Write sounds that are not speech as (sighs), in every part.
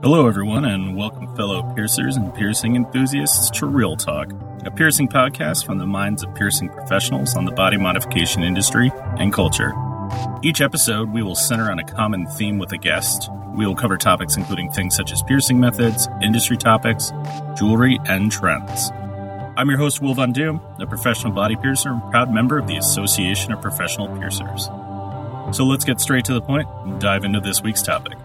Hello, everyone, and welcome, fellow piercers and piercing enthusiasts, to Real Talk, a piercing podcast from the minds of piercing professionals on the body modification industry and culture. Each episode, we will center on a common theme with a guest. We will cover topics including things such as piercing methods, industry topics, jewelry, and trends. I'm your host, Will Von Doom, a professional body piercer and proud member of the Association of Professional Piercers. So let's get straight to the point and dive into this week's topic.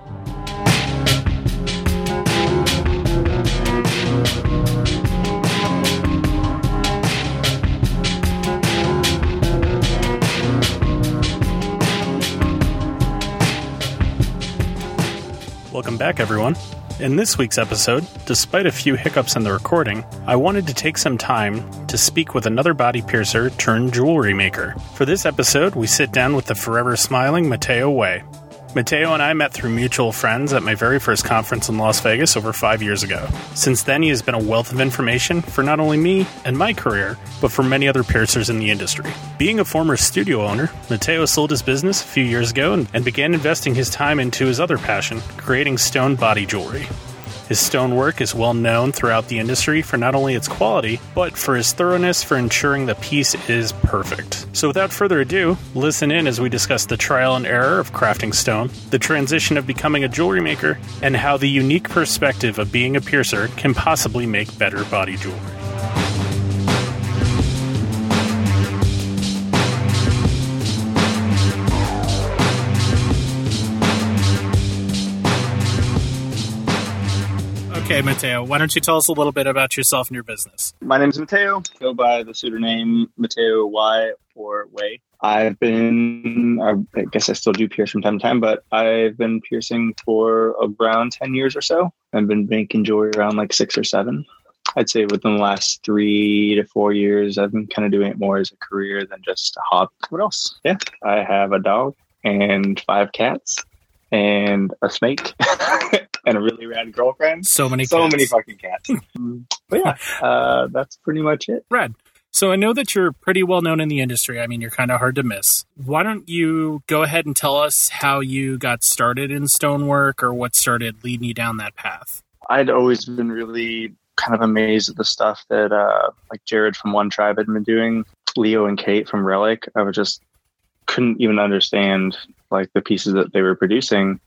Welcome back, everyone. In this week's episode, despite a few hiccups in the recording, I wanted to take some time to speak with another body piercer turned jewelry maker. For this episode, we sit down with the forever smiling Mateo Way. Mateo and I met through mutual friends at my very first conference in Las Vegas over five years ago. Since then, he has been a wealth of information for not only me and my career, but for many other piercers in the industry. Being a former studio owner, Mateo sold his business a few years ago and, began investing his time into his other passion, creating stone body jewelry. His stonework is well known throughout the industry for not only its quality, but for his thoroughness for ensuring the piece is perfect. So, without further ado, listen in as we discuss the trial and error of crafting stone, the transition of becoming a jewelry maker, and how the unique perspective of being a piercer can possibly make better body jewelry. Okay, Mateo, why don't you tell us a little bit about yourself and your business? My name is Mateo. Go by the pseudonym Mateo Y or Way. I've been, I guess I still do pierce from time to time, but I've been piercing for around 10 years or so. I've been making jewelry around like six or seven. I'd say within the last three to four years, I've been kind of doing it more as a career than just a hobby. What else? Yeah, I have a dog and five cats and a snake (laughs) and a really rad girlfriend. So many, so cats. many fucking cats. (laughs) but yeah, uh, that's pretty much it. Rad. So I know that you're pretty well known in the industry. I mean, you're kind of hard to miss. Why don't you go ahead and tell us how you got started in stonework or what started leading you down that path? I'd always been really kind of amazed at the stuff that uh, like Jared from One Tribe had been doing, Leo and Kate from Relic. I was just couldn't even understand like the pieces that they were producing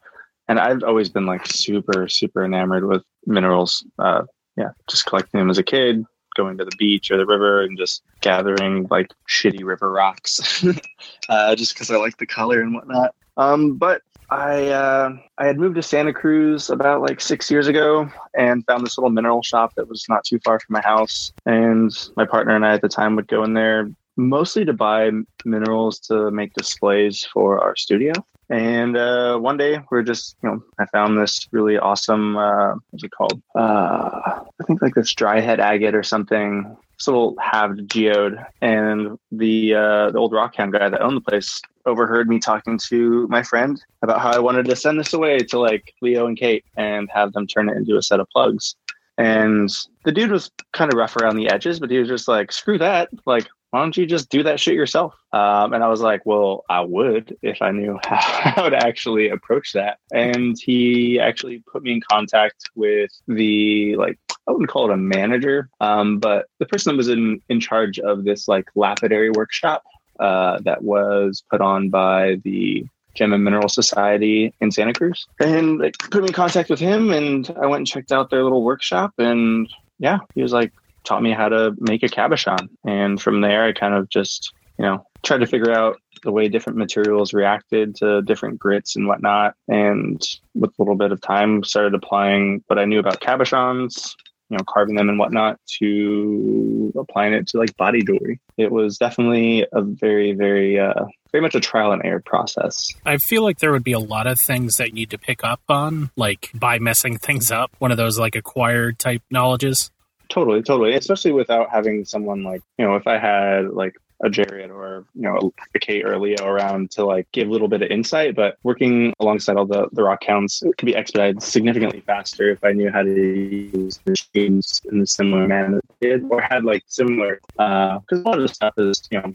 and I've always been like super, super enamored with minerals. Uh, yeah, just collecting them as a kid, going to the beach or the river and just gathering like shitty river rocks, (laughs) uh, just because I like the color and whatnot. Um, but I uh, I had moved to Santa Cruz about like six years ago and found this little mineral shop that was not too far from my house. And my partner and I at the time would go in there mostly to buy minerals to make displays for our studio. And uh, one day we're just, you know, I found this really awesome, uh, what's it called? Uh, I think like this Dryhead agate or something. This little halved geode. And the uh, the old rockhound guy that owned the place overheard me talking to my friend about how I wanted to send this away to like Leo and Kate and have them turn it into a set of plugs. And the dude was kind of rough around the edges, but he was just like, screw that. Like, why don't you just do that shit yourself? Um, and I was like, well, I would if I knew (laughs) how, to actually approach that. And he actually put me in contact with the, like, I wouldn't call it a manager, um, but the person that was in, in charge of this, like, lapidary workshop uh, that was put on by the Gem and Mineral Society in Santa Cruz. And put me in contact with him, and I went and checked out their little workshop. And yeah, he was like, taught me how to make a cabochon. And from there, I kind of just, you know, tried to figure out the way different materials reacted to different grits and whatnot. And with a little bit of time, started applying what I knew about cabochons, you know, carving them and whatnot to applying it to like body jewelry. It was definitely a very, very, uh, very much a trial and error process. I feel like there would be a lot of things that you need to pick up on, like by messing things up, one of those like acquired type knowledges. Totally, totally. Especially without having someone like, you know, if I had like a Jared or you know a Kate or a Leo around to like give a little bit of insight, but working alongside all the the rock rockhounds could be expedited significantly faster if I knew how to use the machines in a similar manner did or had like similar because uh, a lot of the stuff is you know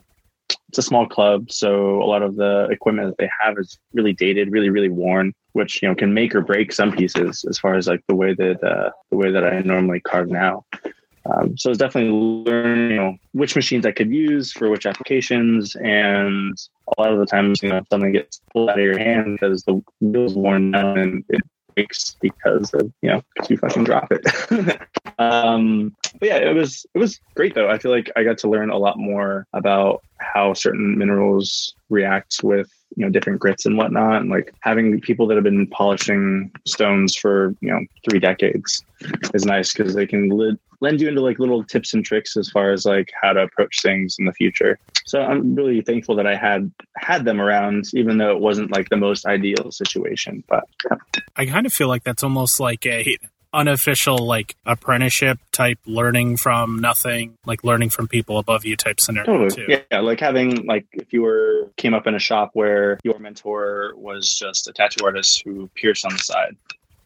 it's a small club, so a lot of the equipment that they have is really dated, really really worn. Which you know can make or break some pieces as far as like the way that uh, the way that I normally carve now. Um, so it's definitely learning you know which machines I could use for which applications, and a lot of the times you know something gets pulled out of your hand because the wheel's worn down and it breaks because of you know because you fucking drop it. (laughs) um, but yeah, it was it was great though. I feel like I got to learn a lot more about how certain minerals react with you know different grits and whatnot and like having people that have been polishing stones for you know three decades is nice because they can li- lend you into like little tips and tricks as far as like how to approach things in the future so i'm really thankful that i had had them around even though it wasn't like the most ideal situation but yeah. I kind of feel like that's almost like a unofficial like apprenticeship type learning from nothing, like learning from people above you type scenario too. Totally. Yeah, like having like if you were came up in a shop where your mentor was just a tattoo artist who pierced on the side,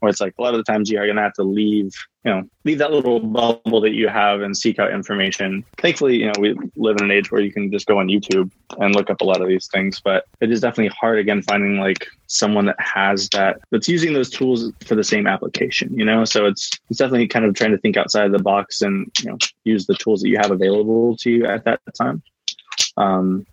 where it's like a lot of the times you are gonna have to leave, you know, leave that little bubble that you have and seek out information. Thankfully, you know, we live in an age where you can just go on YouTube and look up a lot of these things, but it is definitely hard again finding like someone that has that that's using those tools for the same application, you know? So it's it's definitely kind of trying to think outside the box and, you know, use the tools that you have available to you at that time. Um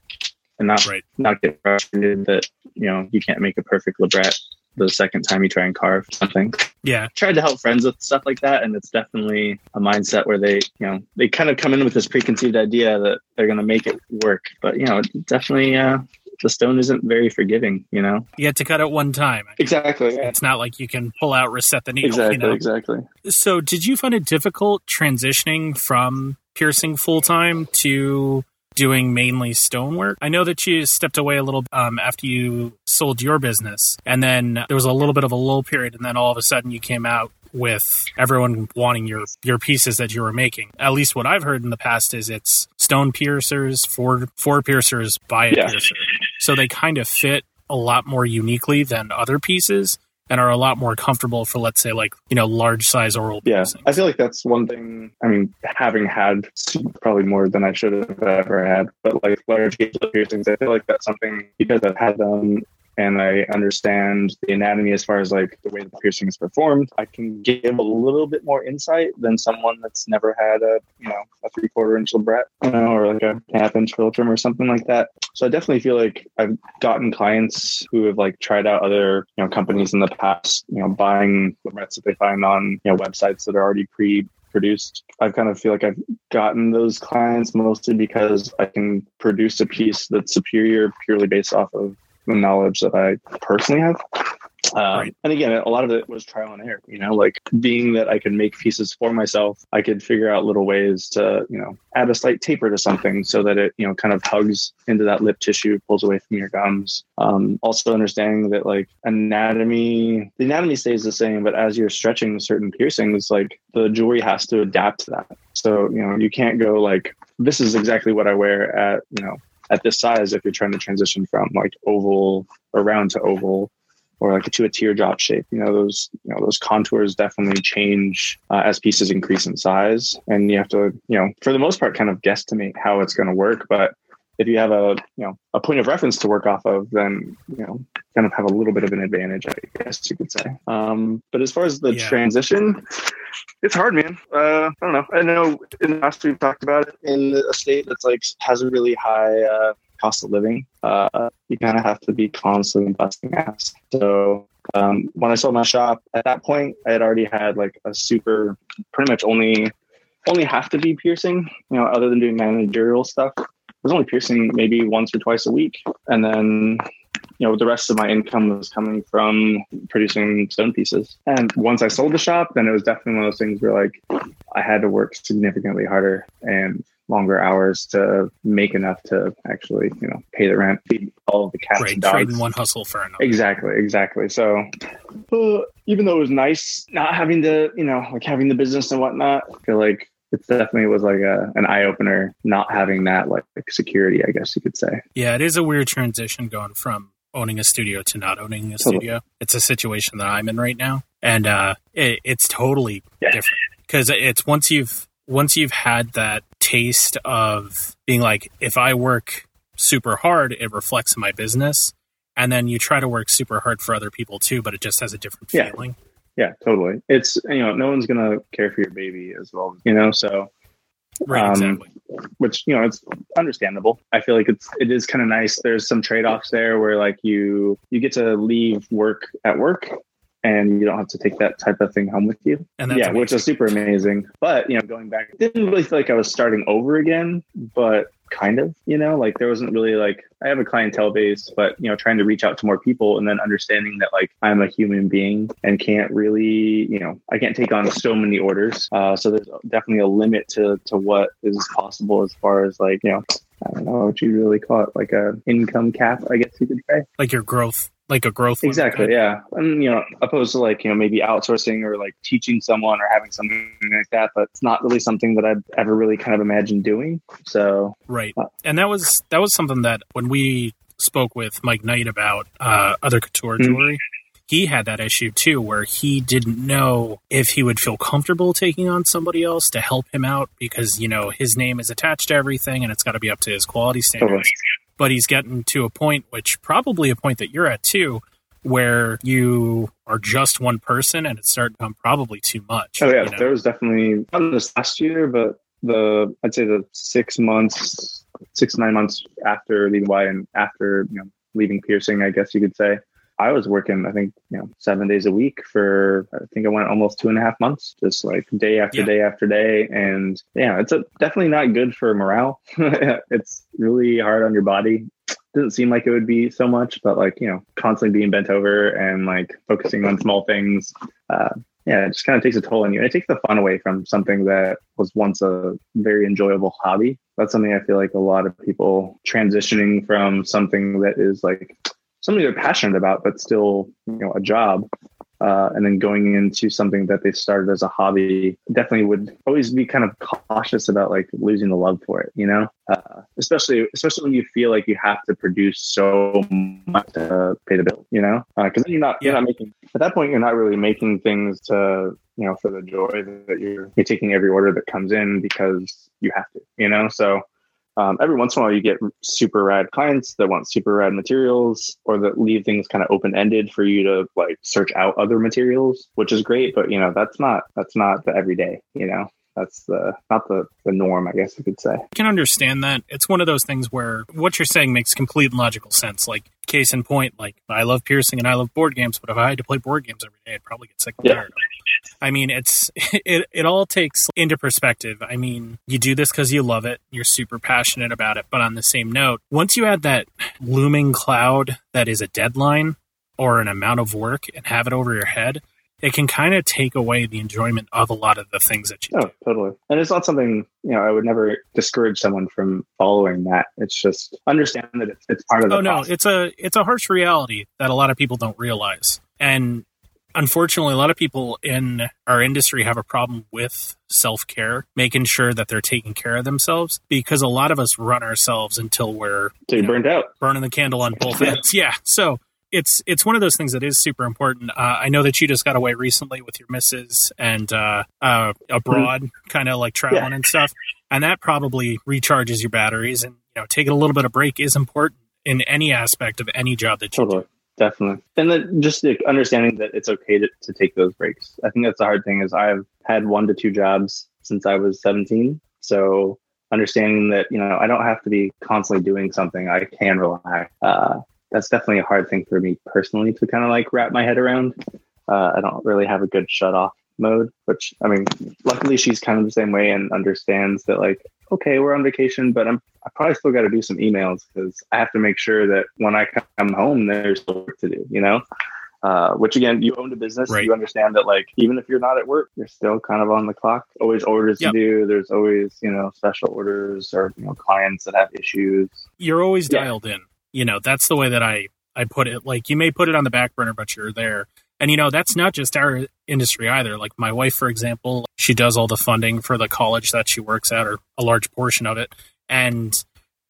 and not Right. not get frustrated that, you know, you can't make a perfect labret the second time you try and carve something Yeah. tried to help friends with stuff like that and it's definitely a mindset where they you know they kind of come in with this preconceived idea that they're going to make it work but you know definitely uh the stone isn't very forgiving you know You had to cut it one time. exactly It's not like you can pull out, reset the needle. exactly You know? exactly So, did you find it difficult transitioning from piercing full time to doing mainly stonework? I know that you stepped away a little um, after you sold your business, and then there was a little bit of a lull period, and then all of a sudden you came out with everyone wanting your your pieces that you were making. At least what I've heard in the past is it's stone piercers, four four piercers by a Yeah. piercer, so they kind of fit a lot more uniquely than other pieces. And are a lot more comfortable for, let's say, like you know, large size oral yeah piercings. i feel like that's one thing i mean having had probably more than i should have ever had but like large gauge piercings i feel like that's something because i've had them and I understand the anatomy as far as like the way the piercing is performed, I can give a little bit more insight than someone that's never had a you know a three quarter inch labret, you know, or like a half inch philtrum or something like that. So I definitely feel like I've gotten clients who have like tried out other you know companies in the past, you know, buying labrets that they find on you know websites that are already pre produced. I kind of feel like I've gotten those clients mostly because I can produce a piece that's superior purely based off of the knowledge that I personally have. Um, Right. And again, a lot of it was trial and error. You know, like being that I could make pieces for myself, I could figure out little ways to, you know, add a slight taper to something so that it, you know, kind of hugs into that lip tissue, pulls away from your gums. Um, also understanding that like anatomy, the anatomy stays the same, but as you're stretching certain piercings, like the jewelry has to adapt to that. So, you know, you can't go like, this is exactly what I wear at, you know, at this size if you're trying to transition from like oval or round to oval or like to a teardrop shape. You know, those you know those contours definitely change uh, as pieces increase in size, and you have to you know for the most part kind of guesstimate how it's going to work. But if you have a you know a point of reference to work off of, then you know kind of have a little bit of an advantage, I guess you could say. Um, but as far as the Yeah. transition, it's hard, man. Uh, I don't know. I know in the past we've talked about it in a state that's like has a really high uh, cost of living. Uh, you kind of have to be constantly busting ass. So um, when I sold my shop, at that point, I had already had like a super, pretty much only only have to be piercing. You know, other than doing managerial stuff, was only piercing maybe once or twice a week, and then you know the rest of my income was coming from producing stone pieces. And once I sold the shop, then it was definitely one of those things where like I had to work significantly harder and longer hours to make enough to actually you know pay the rent, feed all of the cats Right, and dogs. trading one hustle for another. Exactly, exactly. So, uh, even though it was nice not having to, you know, like having the business and whatnot, I feel like it definitely was like a, an eye opener not having that like security, I guess you could say. Yeah, it is a weird transition going from owning a studio to not owning a Totally. studio. It's a situation that I'm in right now, and uh, it, it's totally Yeah. different because it's once you've once you've had that taste of being like, if I work super hard, it reflects in my business. and then you try to work super hard for other people too, but it just has a different feeling. Yeah, totally. It's you know, no one's gonna care for your baby as well, you know. So, Right, Um, exactly. which you know, it's understandable. I feel like it's it is kind of nice. There's some trade offs there where like you you get to leave work at work, and you don't have to take that type of thing home with you. And that's yeah, which is super amazing. But you know, going back, didn't really feel like I was starting over again, but kind of, you know, like there wasn't really like I have a clientele base, but you know, trying to reach out to more people and then understanding that like I'm a human being and can't really, you know, I can't take on so many orders. Uh, so there's definitely a limit to to what is possible as far as like you know. I don't know what you really call it, like a income cap, I guess you could say. like your growth, like a growth. limit. Exactly. Yeah. And, you know, opposed to like, you know, maybe outsourcing or like teaching someone or having something like that, but it's not really something that I've ever really kind of imagined doing. So, Right. Uh, And that was that was something that when we spoke with Mike Knight about uh, other couture Mhm. jewelry, he had that issue too, where he didn't know if he would feel comfortable taking on somebody else to help him out because you know his name is attached to everything and it's got to be up to his quality standards. Totally. But he's getting to a point, which probably a point that you're at too, where you are just one person and it's starting to become probably too much. oh, yeah, you know? there was definitely not this last year, but the, I'd say the six months, six, nine months after leaving Y and after, you know, leaving piercing, I guess you could say. I was working, I think, you know, seven days a week for, I think I went almost two and a half months, just like day after Yeah. day after day. And yeah, it's a, definitely not good for morale. (laughs) it's really hard on your body. Doesn't seem like it would be so much, but like, you know, constantly being bent over and like focusing on small things. Uh, yeah, it just kind of takes a toll on you. It takes the fun away from something that was once a very enjoyable hobby. That's something I feel like a lot of people transitioning from something that is like something they're passionate about, but still, you know, a job, uh, and then going into something that they started as a hobby, definitely would always be kind of cautious about like losing the love for it, you know, uh, especially especially when you feel like you have to produce so much to pay the bill, you know, because then you're not you're not making at that point you're not really making things to you know for the joy that you're you're taking every order that comes in because you have to, you know, so um, every once in a while you get super rad clients that want super rad materials or that leave things kind of open ended for you to like search out other materials which is great but you know that's not that's not the everyday you know that's the not the the norm i guess you could say I can understand that. It's one of those things where what you're saying makes complete logical sense. Like case in point, like I love piercing and I love board games, but if I had to play board games every day, I'd probably get sick and Yeah. tired. of it. I mean, it's (laughs) it it all takes into perspective. I mean, you do this because you love it, you're super passionate about it, but on the same note, once you add that looming cloud that is a deadline or an amount of work and have it over your head, it can kind of take away the enjoyment of a lot of the things that you oh, do. oh totally. And it's not something you know i would never discourage someone from following that. It's just understand that it's, it's part of the oh no process. it's a it's a harsh reality that a lot of people don't realize. And unfortunately a lot of people in our industry have a problem with self-care making sure that they're taking care of themselves because a lot of us run ourselves until we're so you're burned out. burning the candle on both (laughs) ends. Yeah so it's it's one of those things that is super important. Uh, I know that you just got away recently with your missus and uh, uh, abroad, kind of like traveling and stuff, and that probably recharges your batteries. And you know, taking a little bit of break is important in any aspect of any job that you totally. Definitely. And then just the understanding that it's okay to, to take those breaks. I think that's the hard thing is i've had one to two jobs since i was 17 so understanding that you know i don't have to be constantly doing something i can relax uh, that's definitely a hard thing for me personally to kind of like wrap my head around uh, i don't really have a good shut off mode which i mean luckily she's kind of the same way and understands that like okay we're on vacation but i'm i probably still got to do some emails because i have to make sure that when i come home there's work to do you know uh, which again you own a business Right. you understand that like even if you're not at work you're still kind of on the clock always orders Yep. to do there's always you know special orders or you know clients that have issues you're always Yeah. dialed in. You know, that's the way that I I put it. Like you may put it on the back burner, but you're there. And you know, that's not just our industry either. Like my wife, for example, she does all the funding for the college that she works at, or a large portion of it, and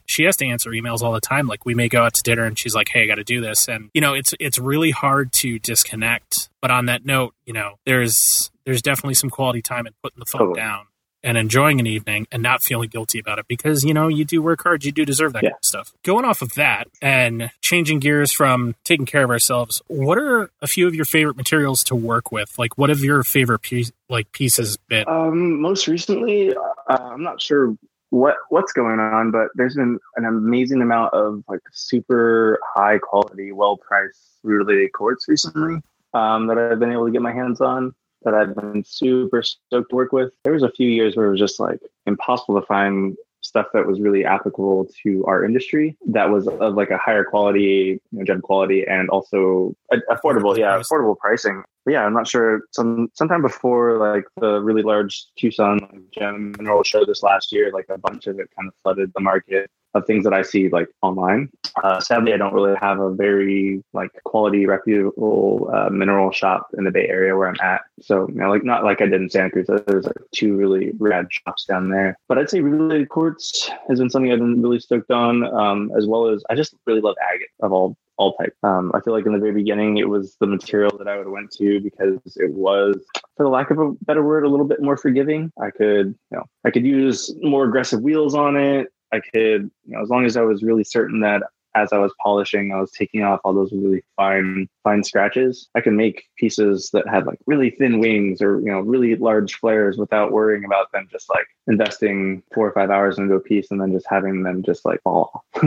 she has to answer emails all the time. Like we may go out to dinner, and she's like, "Hey, I got to do this," and you know, it's it's really hard to disconnect. But on that note, you know, there's there's definitely some quality time in putting the phone Totally. down. And enjoying an evening and not feeling guilty about it because you know you do work hard, you do deserve that Yeah. kind of stuff. Going off of that and changing gears from taking care of ourselves, what are a few of your favorite materials to work with? Like, what have your favorite piece, like pieces been? Um, most recently, uh, I'm not sure what what's going on, but there's been an amazing amount of like super high quality, well priced rutilated quartz recently um, that I've been able to get my hands on. That I've been super stoked to work with. There was a few years where it was just like impossible to find stuff that was really applicable to our industry that was of like a higher quality, you know, gem quality, and also affordable. Yeah, affordable pricing. But yeah, I'm not sure. Some sometime before like the really large Tucson like, gem mineral show this last year, like a bunch of it kind of flooded the market of things that I see like online. Uh, sadly, I don't really have a very like quality, reputable uh, mineral shop in the Bay Area where I'm at. So you know, like not like I did in Santa Cruz. There's like two really rad shops down there. But I'd say rutilated quartz has been something I've been really stoked on, um, as well as I just really love agate of all all type. Um, I feel like in the very beginning, it was the material that I would have went to because it was, for the lack of a better word, a little bit more forgiving. I could, you know, I could use more aggressive wheels on it. I could, you know, as long as I was really certain that as I was polishing, I was taking off all those really fine, fine scratches. I could make pieces that had like really thin wings or you know really large flares without worrying about them just like investing four or five hours into a piece and then just having them just like fall. (laughs)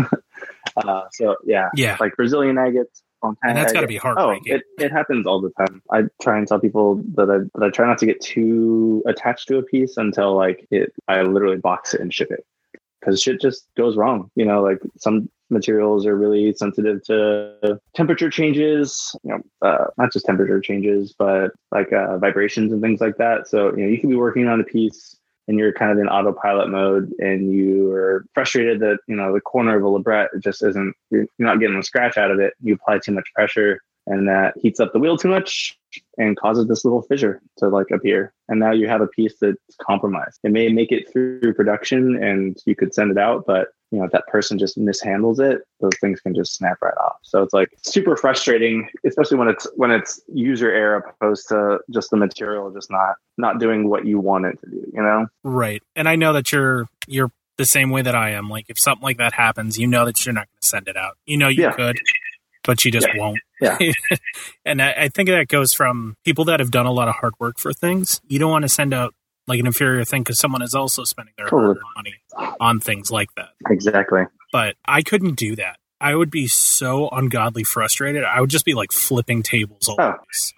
uh, so yeah, Yeah. like Brazilian agates. And that's got to be be Oh, it, it happens all the time. I try and tell people that I, that I try not to get too attached to a piece until like it, I literally box it and ship it because shit just goes wrong. You know, like some materials are really sensitive to temperature changes, you know, uh, not just temperature changes, but like uh, vibrations and things like that. So, you know, you can be working on a piece and you're kind of in autopilot mode and you are frustrated that, you know, the corner of a labret just isn't, you're, you're not getting a scratch out of it. You apply too much pressure and that heats up the wheel too much and causes this little fissure to like appear. And now you have a piece that's compromised. It may make it through production and you could send it out, but you know, if that person just mishandles it, those things can just snap right off. So it's like super frustrating, especially when it's when it's user error opposed to just the material just not not doing what you want it to do, you know? Right. And I know that you're you're the same way that I am. Like if something like that happens, you know that you're not going to send it out. You know you Yeah. could, but she just Yeah. won't. Yeah. (laughs) and I, I think that goes from people that have done a lot of hard work for things. You don't want to send out like an inferior thing because someone is also spending their Totally. money on things like that. Exactly. But I couldn't do that. I would be so ungodly frustrated. I would just be like flipping tables all Oh.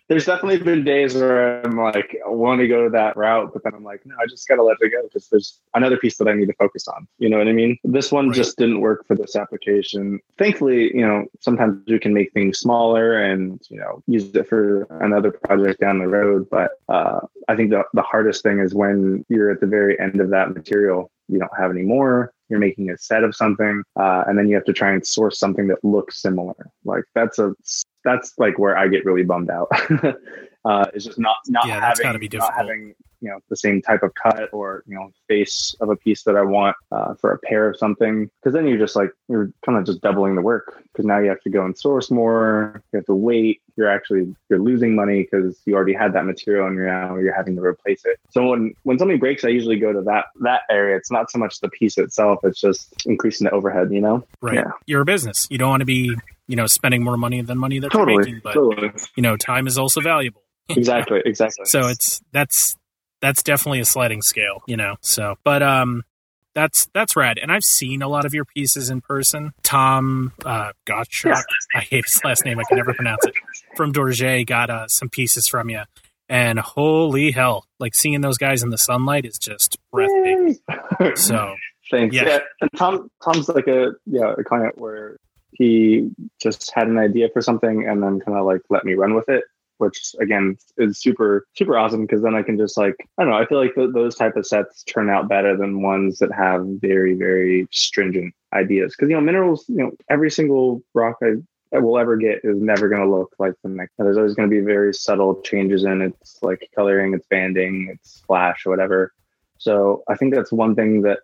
There's definitely been days where I'm like, I want to go that route, but then I'm like, no, I just got to let it go because there's another piece that I need to focus on. You know what I mean? This one Right. just didn't work for this application. Thankfully, you know, sometimes we can make things smaller and, you know, use it for another project down the road. But uh, I think the, the hardest thing is when you're at the very end of that material, you don't have any more. You're making a set of something, uh, and then you have to try and source something that looks similar. Like that's a that's like where I get really bummed out. (laughs) uh, it's just not not Yeah, that's having gotta be not having you know the same type of cut or you know face of a piece that I want uh, for a pair of something. Because then you're just like you're kind of just doubling the work because now you have to go and source more. You have to wait. You're actually you're losing money because you already had that material and you're now you're having to replace it. So when when something breaks, I usually go to that that area. It's not so much the piece itself; it's just increasing the overhead. You know. Right. Yeah. You're a business. You don't want to be, you know, spending more money than money that you're Totally. making, but totally. you know, time is also valuable. (laughs) Exactly. Exactly. So it's that's that's definitely a sliding scale, you know. So, but um, that's that's rad. And I've seen a lot of your pieces in person. Tom uh, Gottschalk. I hate his last name. I can never pronounce it. From Dorje, got uh, some pieces from you, and holy hell, like seeing those guys in the sunlight is just breathtaking. So (laughs) Thanks. Yeah. Yeah. And Tom Tom's like a yeah, a client where he just had an idea for something and then kind of like let me run with it, which again is super super awesome because then I can just like I don't know, I feel like th- those type of sets turn out better than ones that have very very stringent ideas because you know minerals, you know, every single rock I I will ever get is never going to look like the next. There's always going to be very subtle changes in its like coloring, its banding, its flash, or whatever. So I think that's one thing that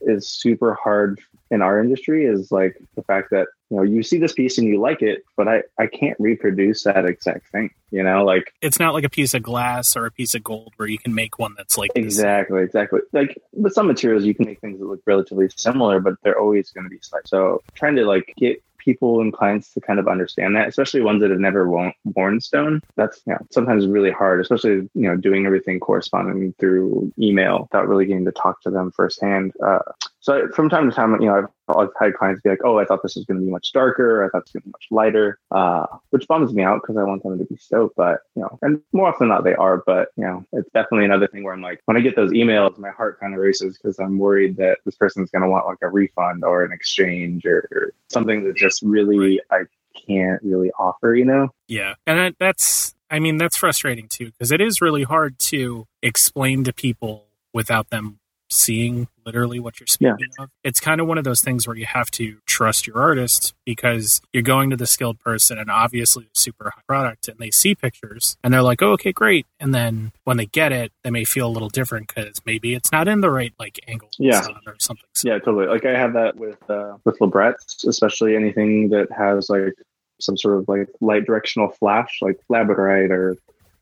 is super hard in our industry is like the fact that you know, you see this piece and you like it, but I, I can't reproduce that exact thing. You know, like it's not like a piece of glass or a piece of gold where you can make one that's like exactly, exactly. Like with some materials, you can make things that look relatively similar, but they're always going to be slight. So trying to like get people and clients to kind of understand that, especially ones that have never worn stone. That's you know, sometimes really hard, especially you know doing everything corresponding through email without really getting to talk to them firsthand. Uh, so from time to time, you know, I've I've had clients be like, "Oh, I thought this was going to be much darker. I thought it's going to be much lighter," uh, which bums me out because I want them to be stoked. But you know, and more often than not, they are. But you know, it's definitely another thing where I'm like, when I get those emails, my heart kind of races because I'm worried that this person's going to want like a refund or an exchange or, or something that just really I can't really offer. You know? Yeah, and that's, I mean, that's frustrating too because it is really hard to explain to people without them seeing literally what you're speaking yeah. of. It's kind of one of those things where you have to trust your artist because you're going to the skilled person and obviously a super high product and they see pictures and they're like, oh, okay, great. And then when they get it, they may feel a little different because maybe it's not in the right like angle yeah. or something. So, yeah, totally. Like I have that with uh, with Labrets, especially anything that has like some sort of like light directional flash, like labradorite or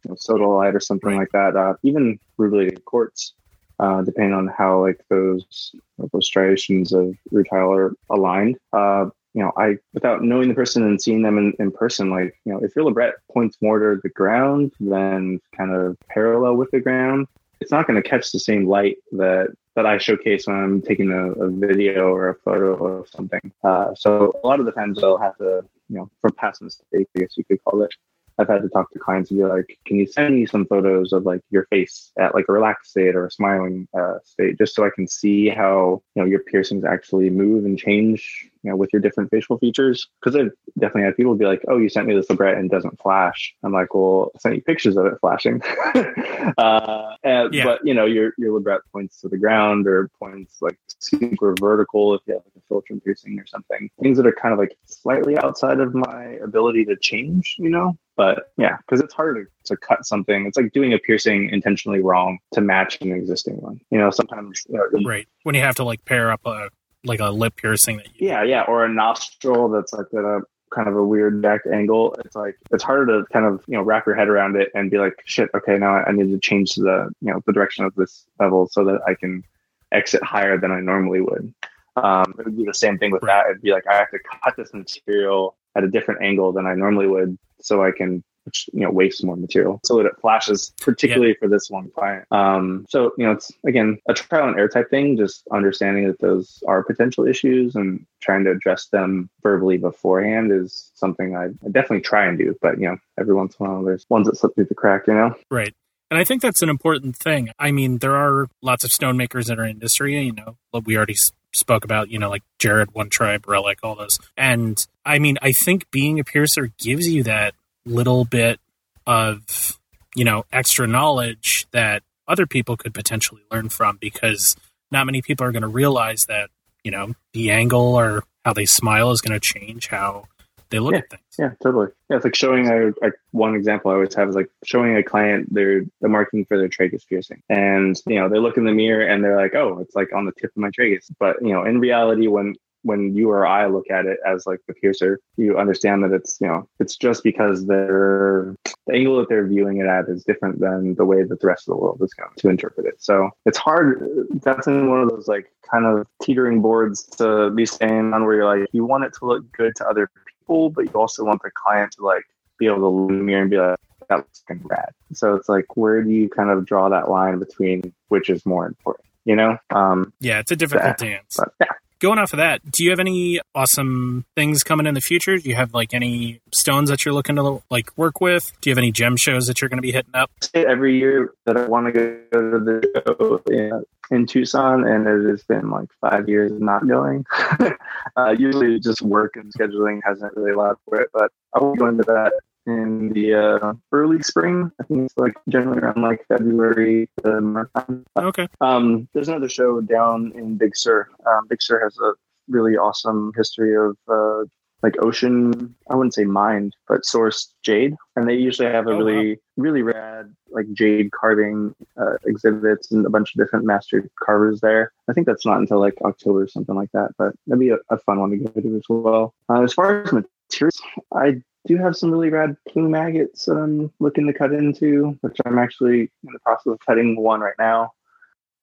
you know, sodalite or something right. like that. Uh, even rubilated quartz uh, depending on how like those those striations of rutile are aligned. Uh, you know, I without knowing the person and seeing them in, in person, like you know, if your labret points more to the ground than kind of parallel with the ground, it's not going to catch the same light that that I showcase when I'm taking a, a video or a photo of something. Uh, so a lot of the times I'll have to, you know, from past mistakes, I guess you could call it, I've had to talk to clients and be like, can you send me some photos of like your face at like a relaxed state or a smiling uh, state, just so I can see how you know your piercings actually move and change, you know, with your different facial features. Because I've definitely had people be like, oh, you sent me this labret and doesn't flash. I'm like, well, I sent you pictures of it flashing. (laughs) uh, and, yeah. But you know, your your labret points to the ground or points like super vertical if you have like a philtrum piercing or something. Things that are kind of like slightly outside of my ability to change, you know. But yeah, because it's hard to, to cut something. It's like doing a piercing intentionally wrong to match an existing one. You know, sometimes you know, right when you have to like pair up a like a lip piercing that you yeah yeah or a nostril that's like at a kind of a weird back angle. It's like it's harder to kind of you know wrap your head around it and be like shit okay now i need to change the you know the direction of this bevel so that i can exit higher than i normally would. Um, it would be the same thing with right. that. It'd be like i have to cut this material at a different angle than i normally would so i can which you know wastes more material so that it flashes particularly yeah. for this one client um, so you know it's again a trial and error type thing just understanding that those are potential issues and trying to address them verbally beforehand is something I, I definitely try and do but you know every once in a while there's ones that slip through the crack you know right and I think that's an important thing. I mean, there are lots of stone makers in our industry, you know, we already spoke about, you know, like Jared, One Tribe, Relic, all those. And I mean, I think being a piercer gives you that little bit of you know extra knowledge that other people could potentially learn from because not many people are going to realize that you know the angle or how they smile is going to change how they look yeah, at things. Yeah, totally. Yeah, it's like showing a, a, one example I always have is like showing a client their the marking for their tragus piercing, and you know they look in the mirror and they're like, oh, it's like on the tip of my tragus. But you know, in reality, when when you or I look at it as like the piercer, you understand that it's you know it's just because they're the angle that they're viewing it at is different than the way that the rest of the world is going to interpret it. So it's hard. That's in one of those like kind of teetering boards to be staying on where you're like you want it to look good to other people, but you also want the client to like be able to look in the mirror and be like that looks kind of rad. So it's like where do you kind of draw that line between which is more important? You know? Um, yeah, it's a difficult dance. But, yeah going off of that, do you have any awesome things coming in the future? Do you have like any stones that you're looking to like work with? Do you have any gem shows that you're going to be hitting up? Every year that I want to go to the show in, in Tucson, and it has been like five years not going. (laughs) uh, usually, just work and scheduling hasn't really allowed for it, but I'll be going to that in the uh, early spring. I think it's like generally around like February to March. Okay. Um, there's another show down in Big Sur. Um, Big Sur has a really awesome history of uh, like ocean i wouldn't say mined but sourced jade and they usually have a Oh, really really rad like jade carving uh, exhibits and a bunch of different master carvers there i think that's not until like october or something like that but that'd be a, a fun one to go to as well uh, as far as materials i do have some really rad plume agates that i'm looking to cut into which i'm actually in the process of cutting one right now.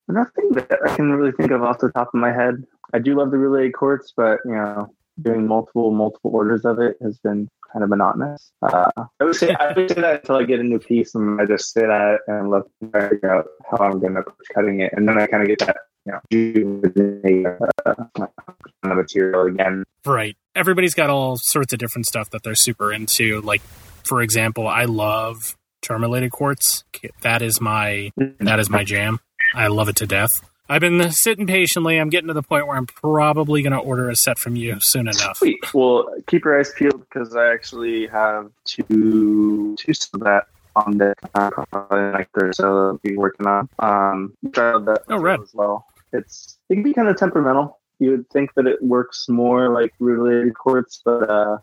Nothing that i can really think of off the top of my head. I do love the relay quartz but you know doing multiple multiple orders of it has been kind of monotonous. Uh, I would say I would say that until I get a new piece and I just sit at it and look figure out how I'm going to approach cutting it, and then I kind of get that you know uh, material again. Right. Everybody's got all sorts of different stuff that they're super into. Like, for example, I love tourmalinated quartz. That is my that is my jam. I love it to death. I've been sitting patiently. I'm getting to the point where I'm probably going to order a set from you soon enough. Sweet. Well, keep your eyes peeled because I actually have two two of that on the uh, probably like there's a be working on. Um, tried that Oh, rad. as well. It's it can be kind of temperamental. You would think that it works more like rutilated quartz, but uh,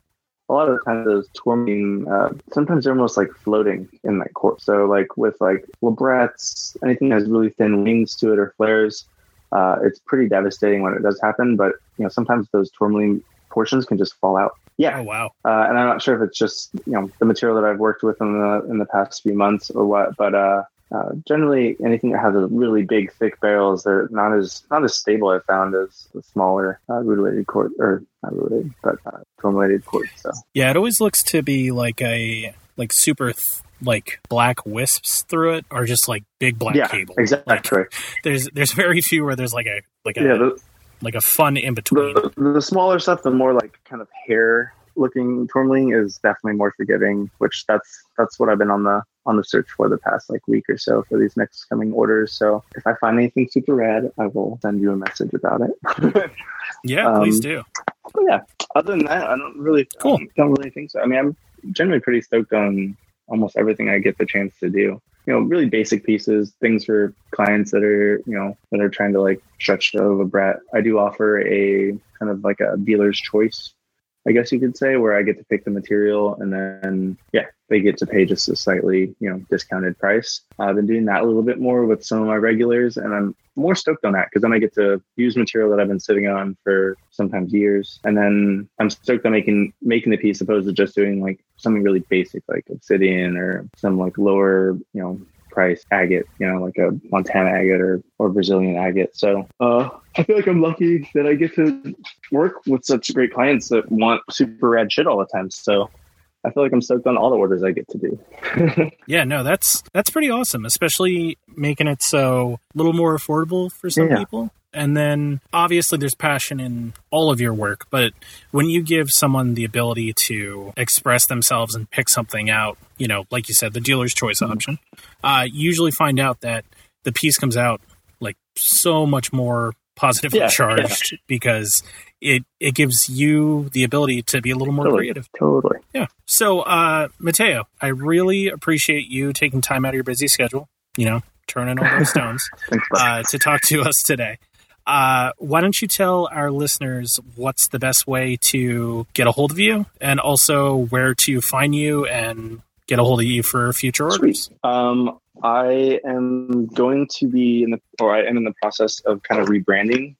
a lot of the time those tourmaline, uh, sometimes they're almost like floating in that quartz. So like with like labrets, anything that has really thin wings to it or flares, uh, it's pretty devastating when it does happen. But you know sometimes those tourmaline portions can just fall out. Yeah, Oh wow. uh, and I'm not sure if it's just you know the material that I've worked with in the in the past few months or what, but uh, generally anything that has a really big thick barrels, they're not as not as stable. I found as the smaller uh, rutilated quartz or not rutilated, but uh, quartz. So Yeah, it always looks to be like a like super th- like black wisps through it, or just like big black yeah, cable. exactly. (laughs) There's there's very few where there's like a like a yeah, the, like a fun in between. the the smaller stuff, the more like kind of hair looking tourmaline is definitely more forgiving. Which that's that's what I've been on the on the search for the past like week or so for these next coming orders. So if I find anything super rad, I will send you a message about it. (laughs) Yeah, Um, please do. Yeah, other than that, I don't really Cool. Don't really think so. I mean, I'm generally pretty stoked on almost everything I get the chance to do. You know, really basic pieces, things for clients that are you know that are trying to like stretch the labret. I do offer a kind of like a dealer's choice, I guess you could say, where I get to pick the material and then yeah, they get to pay just a slightly you know discounted price. I've been doing that a little bit more with some of my regulars, and I'm more stoked on that because then I get to use material that I've been sitting on for sometimes years, and then I'm stoked on making making the piece opposed to just doing like something really basic like obsidian or some like lower you know price agate, you know, like a Montana agate or, or Brazilian agate. So uh, I feel like I'm lucky that I get to work with such great clients that want super rad shit all the time. So I feel like I'm stoked on all the orders I get to do. (laughs) Yeah, no, that's that's pretty awesome, especially making it so a little more affordable for some Yeah. people. And then obviously there's passion in all of your work, but when you give someone the ability to express themselves and pick something out, you know, like you said, the dealer's choice Mm-hmm. option, uh, you usually find out that the piece comes out like so much more positively Yeah, charged because it it gives you the ability to be a little more totally. creative. Totally. Yeah. So, uh, Mateo, I really appreciate you taking time out of your busy schedule, you know, turning over those (laughs) stones Thanks, uh, to talk to us today. Uh, why don't you tell our listeners what's the best way to get a hold of you and also where to find you and get a hold of you for future orders? Um, I am going to be in the, or I am in the process of kind of rebranding.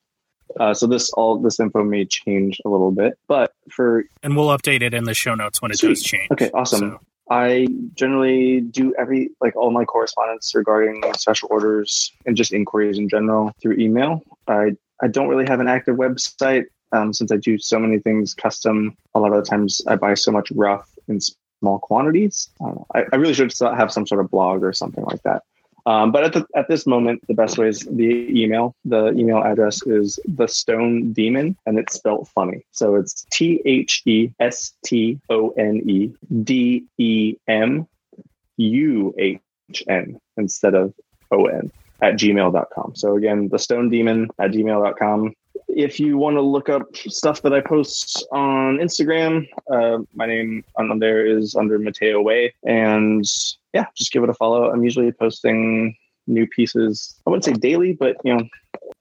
Uh, so this all this info may change a little bit, but for And we'll update it in the show notes when it Sweet. does change. Okay, awesome. So, I generally do every like all my correspondence regarding special orders and just inquiries in general through email. I I don't really have an active website um, since I do so many things custom. A lot of the times I buy so much rough in small quantities. I. I, I really should have some sort of blog or something like that. Um, but at the, at this moment, the best way is the email. The email address is the Stone Demon, and it's spelled funny. So it's T H E S T O N E D E M U H N instead of O N at gmail.com. So again, the Stone Demon at gmail.com. If you want to look up stuff that I post on Instagram, uh, my name on there is under Mateo Way. And yeah, just give it a follow. I'm usually posting new pieces. I wouldn't say daily, but you know,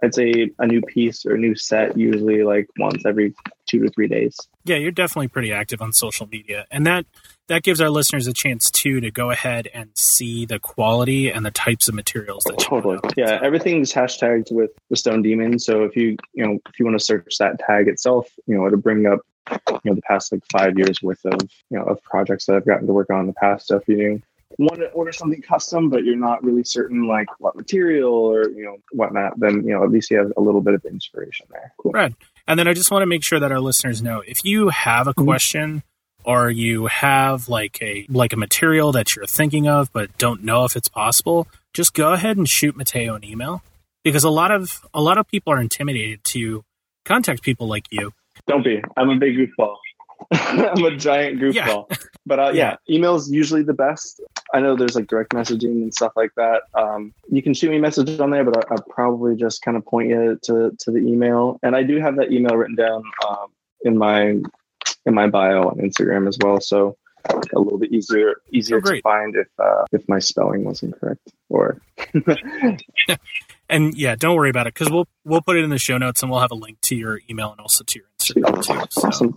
I'd say a new piece or a new set usually like once every two to three days. Yeah, you're definitely pretty active on social media, and that that gives our listeners a chance too to go ahead and see the quality and the types of materials that totally. Yeah, everything's hashtagged with the Stone Demon. So if you you know if you want to search that tag itself, you know it'll bring up you know the past like five years worth of you know of projects that I've gotten to work on in the past. So if you want to order something custom, but you're not really certain like what material or you know whatnot, then you know at least you have a little bit of inspiration there. Cool. Right. And then I just want to make sure that our listeners know if you have a mm-hmm. question or you have like a like a material that you're thinking of but don't know if it's possible, just go ahead and shoot Mateo an email because a lot of a lot of people are intimidated to contact people like you. Don't be. I'm a big goofball. (laughs) I'm a giant goofball. Yeah. But uh, (laughs) yeah, yeah, email's usually the best. I know there's like direct messaging and stuff like that. Um, you can shoot me messages on there, but I, will probably just kind of point you to to the email. And I do have that email written down um, in my in my bio on Instagram as well. So a little bit easier easier oh, to find if uh, if my spelling wasn't correct or. (laughs) and yeah, don't worry about it because we'll we'll put it in the show notes and we'll have a link to your email and also to your Instagram too. So. Awesome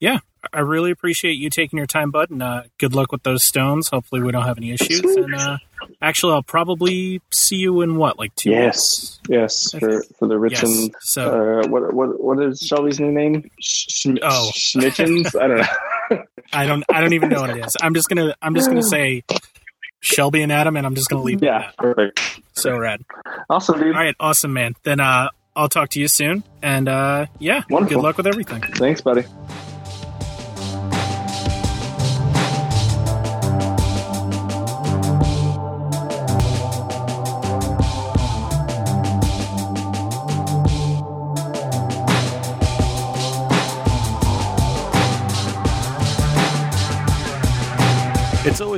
yeah, I really appreciate you taking your time, bud, and uh, good luck with those stones. Hopefully, we don't have any issues. And uh, actually, I'll probably see you in what, like two? Yes, yes, for for the Richmond. Yes. So, uh, what what what is Shelby's new name? Sh- oh, Schmitchens. I don't know. (laughs) I don't. I don't even know what it is. I'm just gonna. I'm just gonna (sighs) say Shelby and Adam, and I'm just gonna leave. Yeah, perfect. So rad. Awesome, dude. All right, awesome, man. Then uh, I'll talk to you soon, and uh, yeah, Wonderful. good luck with everything. Thanks, buddy.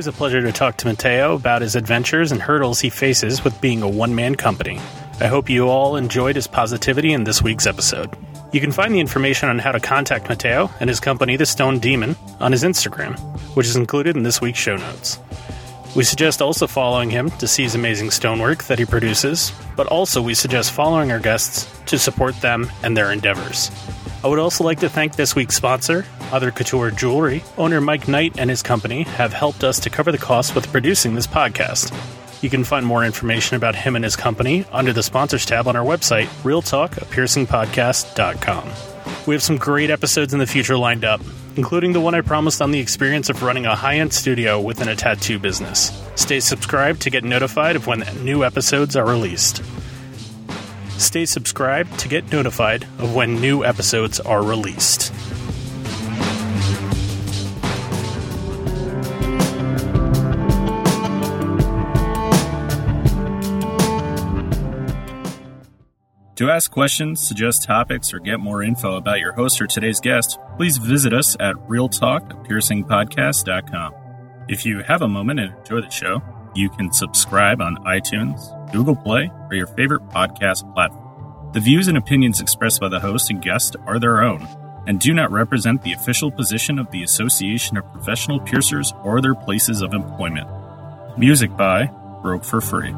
A pleasure to talk to Mateo about his adventures and hurdles he faces with being a one man company. I hope you all enjoyed his positivity in this week's episode. You can find the information on how to contact Mateo and his company, The Stone Demon, on his Instagram, which is included in this week's show notes. We suggest also following him to see his amazing stonework that he produces, but also we suggest following our guests to support them and their endeavors. I would also like to thank this week's sponsor, Other Couture Jewelry. Owner Mike Knight and his company have helped us to cover the costs with producing this podcast. You can find more information about him and his company under the sponsors tab on our website, realtalkapiercingpodcast.com. We have some great episodes in the future lined up, including the one I promised on the experience of running a high end studio within a tattoo business. Stay subscribed to get notified of when new episodes are released. Stay subscribed to get notified of when new episodes are released. To ask questions, suggest topics, or get more info about your host or today's guest, please visit us at realtalkpiercingpodcast.com. If you have a moment and enjoy the show, you can subscribe on iTunes, Google Play, or your favorite podcast platform. The views and opinions expressed by the host and guest are their own and do not represent the official position of the Association of Professional Piercers or their places of employment. Music by Broke for Free.